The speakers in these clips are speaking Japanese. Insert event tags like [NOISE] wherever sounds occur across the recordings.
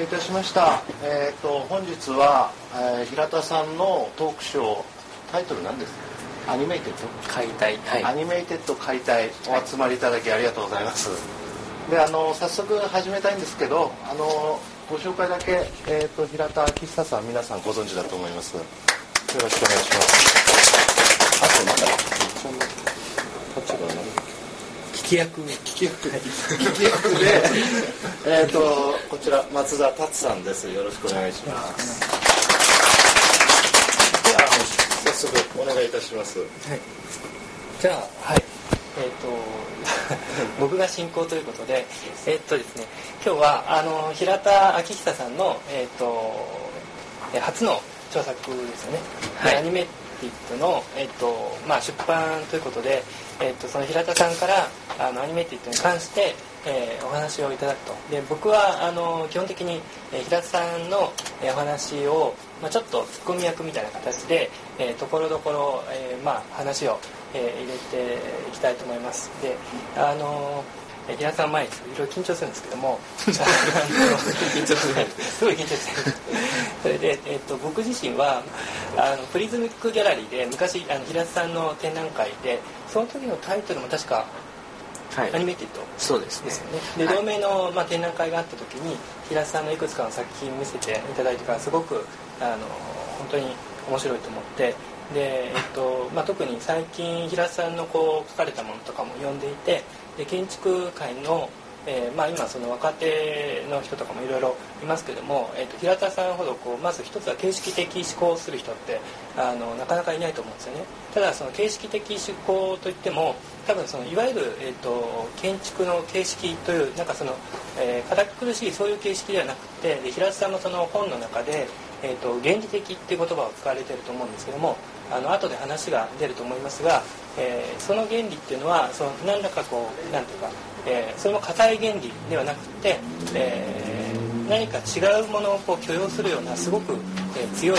あお待たせいたしました。えっ、と本日は、えー平田さんのトークショータイトル何です？かアニメイテッド？解体。はい。アニメイテッド解体お集まりいただきありがとうございます、であの早速始めたいんですけどあのご紹介だけ、えー、と平田昭久さん皆さんご存知だと思います。よろしくお願いします。あとなんだ一応立場は何聞き役。聞き役。で [LAUGHS] えっとこちら松田達さんです。よろしくお願いします。では早速お願いいたします。じゃあはい。えっ、と [LAUGHS] 僕が進行ということでえっ、とですね今日はあの平田昭久さんのえっ、とえ初の著作ですよね、はい。でアニメティッドの、えっとまあ、出版ということで、えっとその平田さんからあのアニメティッドに関して、えーお話をいただくと。で僕はあの基本的に、えー平田さんの、えーお話を、まあ、ちょっとツッコミ役みたいな形でえーところどころ、えーまあ、話を、えー入れていきたいと思います。であのえー平田さん前にいろいろ緊張するんですけども。緊張するすごい緊張してるそれで、えっと僕自身はあのプリズミックギャラリーで昔あの平田さんの展覧会でその時のタイトルも確かはい。アニメティッドそうですね。で同名の、まあ、展覧会があった時に平田さんのいくつかの作品見せていただいてからすごくあの本当に面白いと思ってで、えっとまあ、特に最近平田さんのこう書かれたものとかも読んでいてで建築界の、えーまあ、今その若手の人とかもいろいろいますけども、えっと平田さんほどこうまず一つは形式的思考をする人ってあのなかなかいないと思うんですよね。ただその形式的思考といっても多分そのいわゆる、えー、と建築の形式というなんかその、えー堅苦しいそういう形式ではなくてで平田さんもその本の中で、えー、と原理的っていう言葉を使われてると思うんですけどもあの後で話が出ると思いますが、えーその原理っていうのはその何らかこうなんていうか、えーそれも硬い原理ではなくて、えー何か違うものをこう許容するようなすごく、えー強い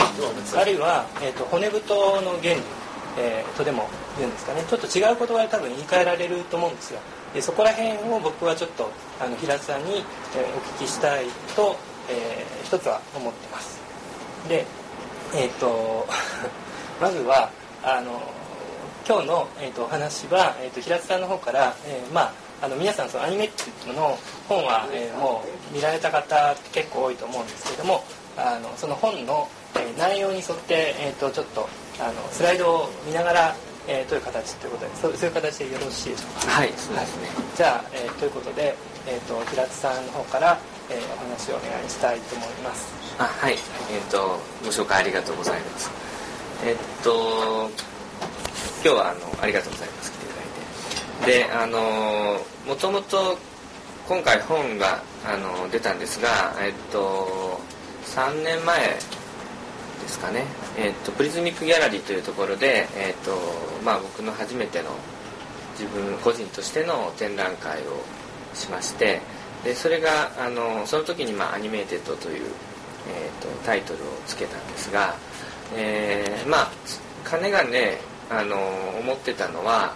あるいは、えー、と骨太の原理えーとでも言うんですかね。ちょっと違う言葉で多分言い換えられると思うんですよ。でそこら辺を僕はちょっとあの平田さんに、えーお聞きしたいと、えー一つは思ってます。でえっ、と [LAUGHS] まずはあの今日の、えー、とお話は、えー、と平田さんの方から、えーまああの皆さんそのアニメのの本は、えーもう見られた方結構多いと思うんですけどもあのその本の、えー内容に沿って、えー、とちょっとあのスライドを見ながら、えーどういう形ということでそうそういう形でよろしいでしょうか？はいそうですね。じゃあ、えーということで、えー、と平田さんの方から、えーお話をお願いしたいと思います。あはい。えっ、とご紹介ありがとうございます。えっ、と今日はあのありがとうございます来ていただいて。であのもともと今回本があの出たんですがえっ、と3年前ですかね、えっとプリズミックギャラリーというところで、えっとまあ、僕の初めての自分個人としての展覧会をしましてでそれがあのその時に、まあ「 animated」という、えっとタイトルをつけたんですが、えーまあかねがねあの思ってたのは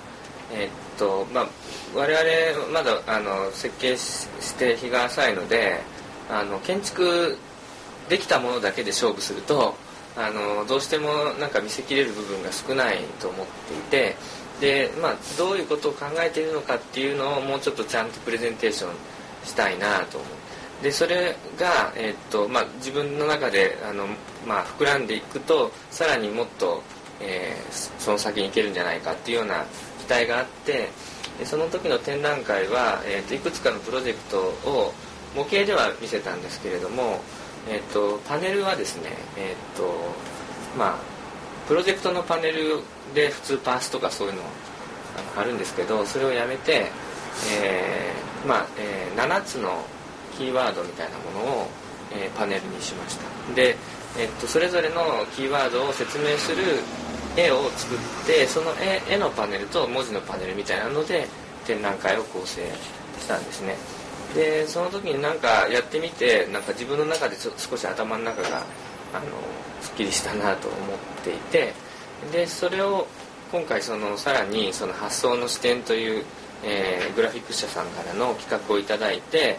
えっとまあ我々まだあの設計して日が浅いのであの建築できたものだけで勝負するとあのどうしてもなんか見せきれる部分が少ないと思っていてで、まあ、どういうことを考えているのかっていうのをもうちょっとちゃんとプレゼンテーションしたいなと思うでそれが、えっとまあ、自分の中であの、まあ、膨らんでいくとさらにもっと、えーその先に行けるんじゃないかっていうような期待があってでその時の展覧会は、えーといくつかのプロジェクトを模型では見せたんですけれども、えっとパネルはですね、えっとまあ、プロジェクトのパネルで普通パースとかそういうのあの貼るんですけどそれをやめて、えーまあえー7つのキーワードみたいなものを、えーパネルにしました。で、えっとそれぞれのキーワードを説明する絵を作ってその絵絵のパネルと文字のパネルみたいなので展覧会を構成したんですね。でその時になんかやってみてなんか自分の中でちょ少し頭の中があのすっきりしたなと思っていてでそれを今回そのさらにその発想の視点という、えーグラフィック社さんからの企画をいただいて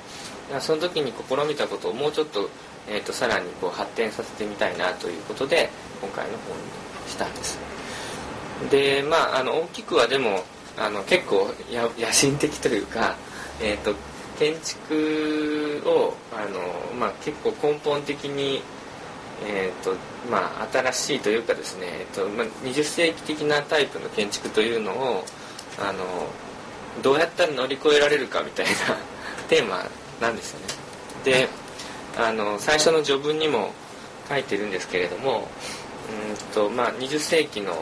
その時に試みたことをもうちょっと,、えーと、さらにこう発展させてみたいなということで今回の本にしたんです。でまああの大きくはでもあの結構野心的というか、えーと、建築をあの、まあ、結構根本的に、えーとまあ、新しいというかですね、えーとまあ、20世紀的なタイプの建築というのをあのどうやったら乗り越えられるかみたいな [LAUGHS] テーマなんですよね。であの最初の序文にも書いてるんですけれどもうんと、まあ、20世紀の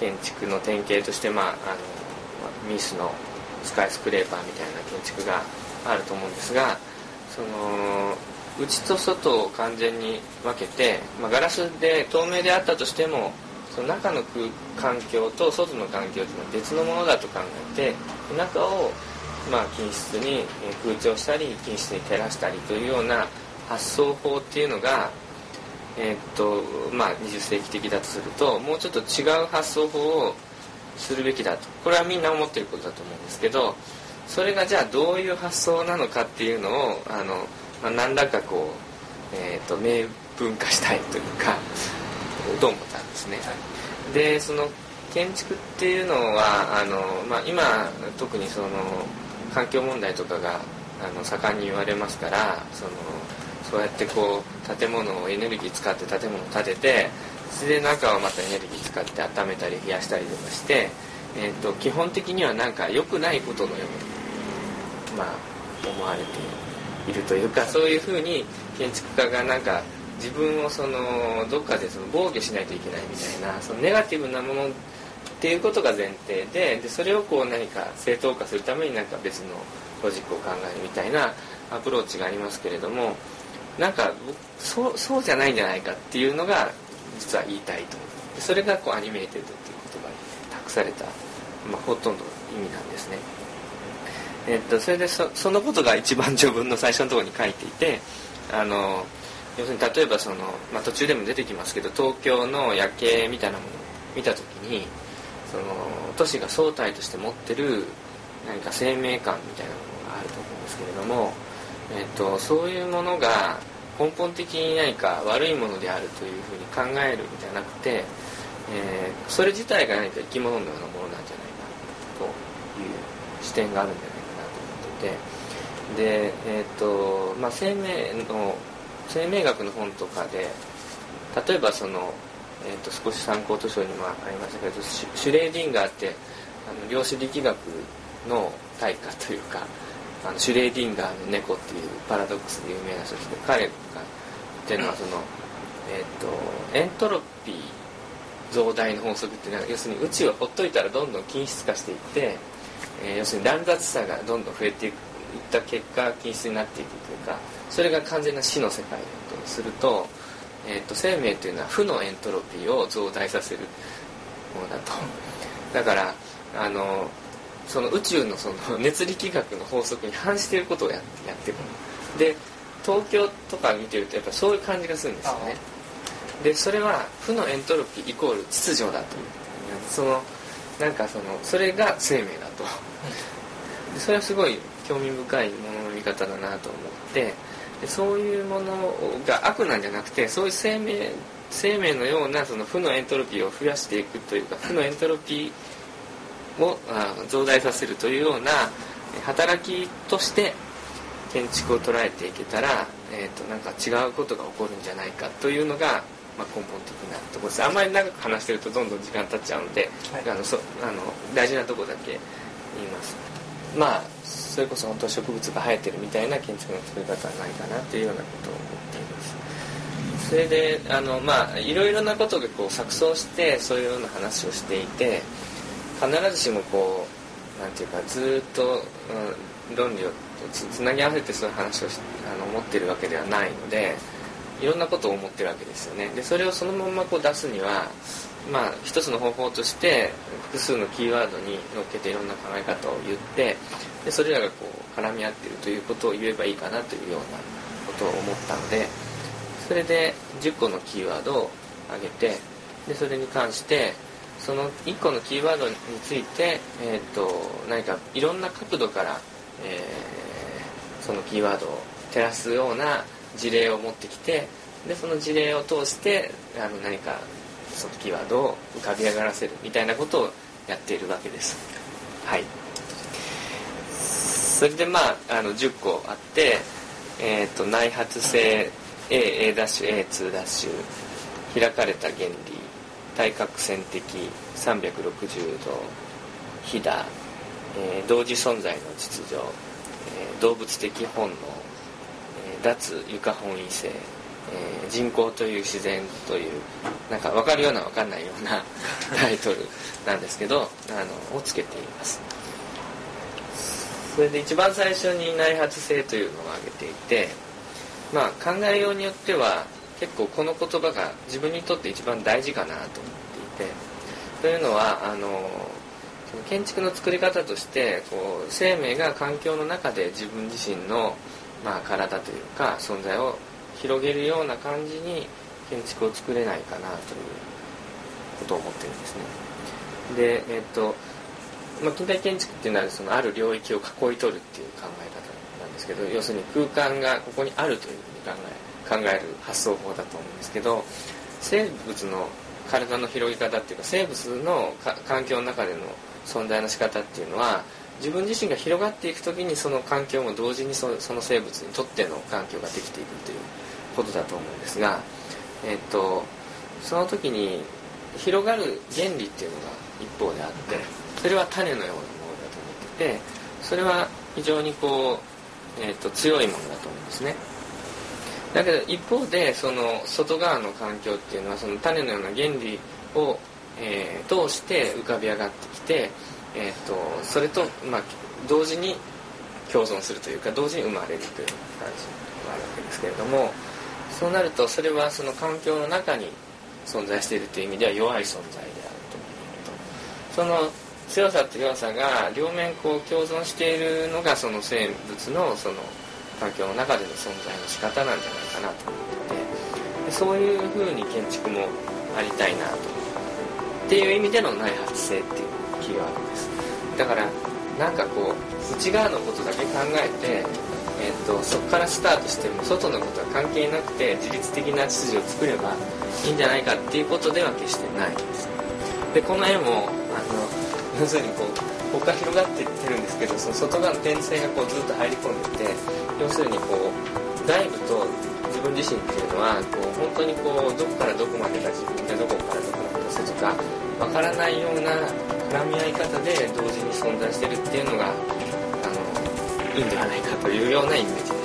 建築の典型として、まあ、あのミスのスカイスクレーパーみたいな建築があると思うんですがその内と外を完全に分けて、まあ、ガラスで透明であったとしてもその中の環境と外の環境というのは別のものだと考えて中をまあ均質に空調したり均質に照らしたりというような発想法っていうのがえ、っとまあ、20世紀的だとするともうちょっと違う発想法をするべきだとこれはみんな思ってることだと思うんですけどそれがじゃあどういう発想なのかっていうのをあの、まあ、何らかこう、えー、っと明文化したいというかと思ったんですね。でその建築っていうのはあの、まあ、今特にその環境問題とかがあの盛んに言われますからそのそうやってこう建物をエネルギー使って建物を建ててそれで中はまたエネルギー使って温めたり冷やしたりとかして、えーと、基本的にはなんか良くないことのように、まあ、思われているというかそういうふうに建築家がなんか自分をそのどっかでその防御しないといけないみたいなそのネガティブなものっていうことが前提ででそれをこう何か正当化するためになんか別のロジックを考えるみたいなアプローチがありますけれどもなんかそうそうじゃないんじゃないかっていうのが実は言いたいとそれがこう animated っていう言葉に託された、まあ、ほとんど意味なんですね。えっと、それでそそのことが一番序文の最初のところに書いていてあの要するに例えばその、まあ、途中でも出てきますけど東京の夜景みたいなものを見た時にその都市が総体として持ってる何か生命感みたいなものがあると思うんですけれどもえっと、そういうものが根本的に何か悪いものであるというふうに考えるんじゃなくて、えー、それ自体が何か生き物のようなものなんじゃないかという視点があるんじゃないかなと思っててで、えっ、とまあ、生命の生命学の本とかで例えばその、えーと、少し参考図書にもありましたけどシュレーディンガーってあの量子力学の大家というかあのシュレーディンガーの猫っていうパラドックスで有名な人ですけど彼が言ってるのはその、えっ、とエントロピー増大の法則っていうのは要するに宇宙をほっといたらどんどん均質化していって、えー、要するに乱雑さがどんどん増えていった結果均質になっていくというかそれが完全な死の世界だとすると,、えーと、生命というのは負のエントロピーを増大させるものだと。だからあのその宇宙のその熱力学の法則に反していることをややってる。で東京とか見てるとやっぱそういう感じがするんですよね。でそれは負のエントロピーイコール秩序だと。そのなんかそのそれが生命だと。でそれはすごい興味深いものの見方だなと思って。でそういうものが悪なんじゃなくてそういう生命生命のようなその負のエントロピーを増やしていくというか負のエントロピーを増大させるというような働きとして建築を捉えていけたら、えーと、なんか違うことが起こるんじゃないかというのが、まあ、根本的なところです。あんまり長く話してるとどんどん時間経っちゃうので、はい、あのそあの大事なとこだけ言います。まあそれこそ本当植物が生えてるみたいな建築の作り方はないかなというようなことを思っています。それであのまあいろいろなことがこう錯綜してそういうような話をしていて必ずしもこうなんていうかずっと、うん、論理をつなぎ合わせてそういう話をあの持ってるわけではないのでいろんなことを思ってるわけですよねでそれをそのままこう出すにはまあ一つの方法として複数のキーワードに乗っけていろんな考え方を言ってでそれらがこう絡み合ってるということを言えばいいかなというようなことを思ったのでそれで10個のキーワードを挙げてでそれに関してその1個のキーワードについて、えーと、何かいろんな角度から、えー、そのキーワードを照らすような事例を持ってきてでその事例を通してあの何かそのキーワードを浮かび上がらせるみたいなことをやっているわけです。はい。それでまああの10個あって、えー、と内発性 AA'A2' 開かれた原理。対角線的360度飛騨、えー同時存在の秩序、えー動物的本能、えー脱床本位性、えー人口という自然というなんか分かるような分かんないような [LAUGHS] タイトルなんですけどあのをつけています。それで一番最初に内発性というのを挙げていてまあ考えようによっては結構この言葉が自分にとって一番大事かなと思っていてというのはあの建築の作り方としてこう生命が環境の中で自分自身の、まあ、体というか存在を広げるような感じに建築を作れないかなということを思ってるんですね。で、えっとまあ、近代建築っていうのはそのある領域を囲い取るっていう考え方なんですけど要するに空間がここにあるというふうに考え考える発想法だと思うんですけど生物の体の広げ方っていうか生物の環境の中での存在の仕方っていうのは自分自身が広がっていく時にその環境も同時にそその生物にとっての環境ができていくということだと思うんですが、えっとその時に広がる原理っていうのが一方であってそれは種のようなものだと思っててそれは非常にこう、えっと強いものだと思うんですね。だけど一方でその外側の環境っていうのはその種のような原理を、えー通して浮かび上がってきて、えー、とそれと、まあ、同時に共存するというか同時に生まれるという感じがあるわけですけれどもそうなるとそれはその環境の中に存在しているという意味では弱い存在であると。その強さと弱さが両面こう共存しているのがその生物のその環境の中での存在の仕方なんじゃないかなと思っててでそういうふうに建築もありたいなと。っていう意味での内発性っていうキーワードです。だからなんかこう内側のことだけ考えて、えっとそこからスタートしても外のことは関係なくて自律的な秩序を作ればいいんじゃないかっていうことでは決してないです。でこの絵もあの要するにこうここから広がっていってるんですけどその外側の点線がこうずっと入り込んでて要するにこう外部と自分自身っていうのはこう本当にこうどこからどこまでが自分でどこからどこまでがとかわからないような絡み合い方で同時に存在してるっていうのがあのいいんではないかというようなイメージです。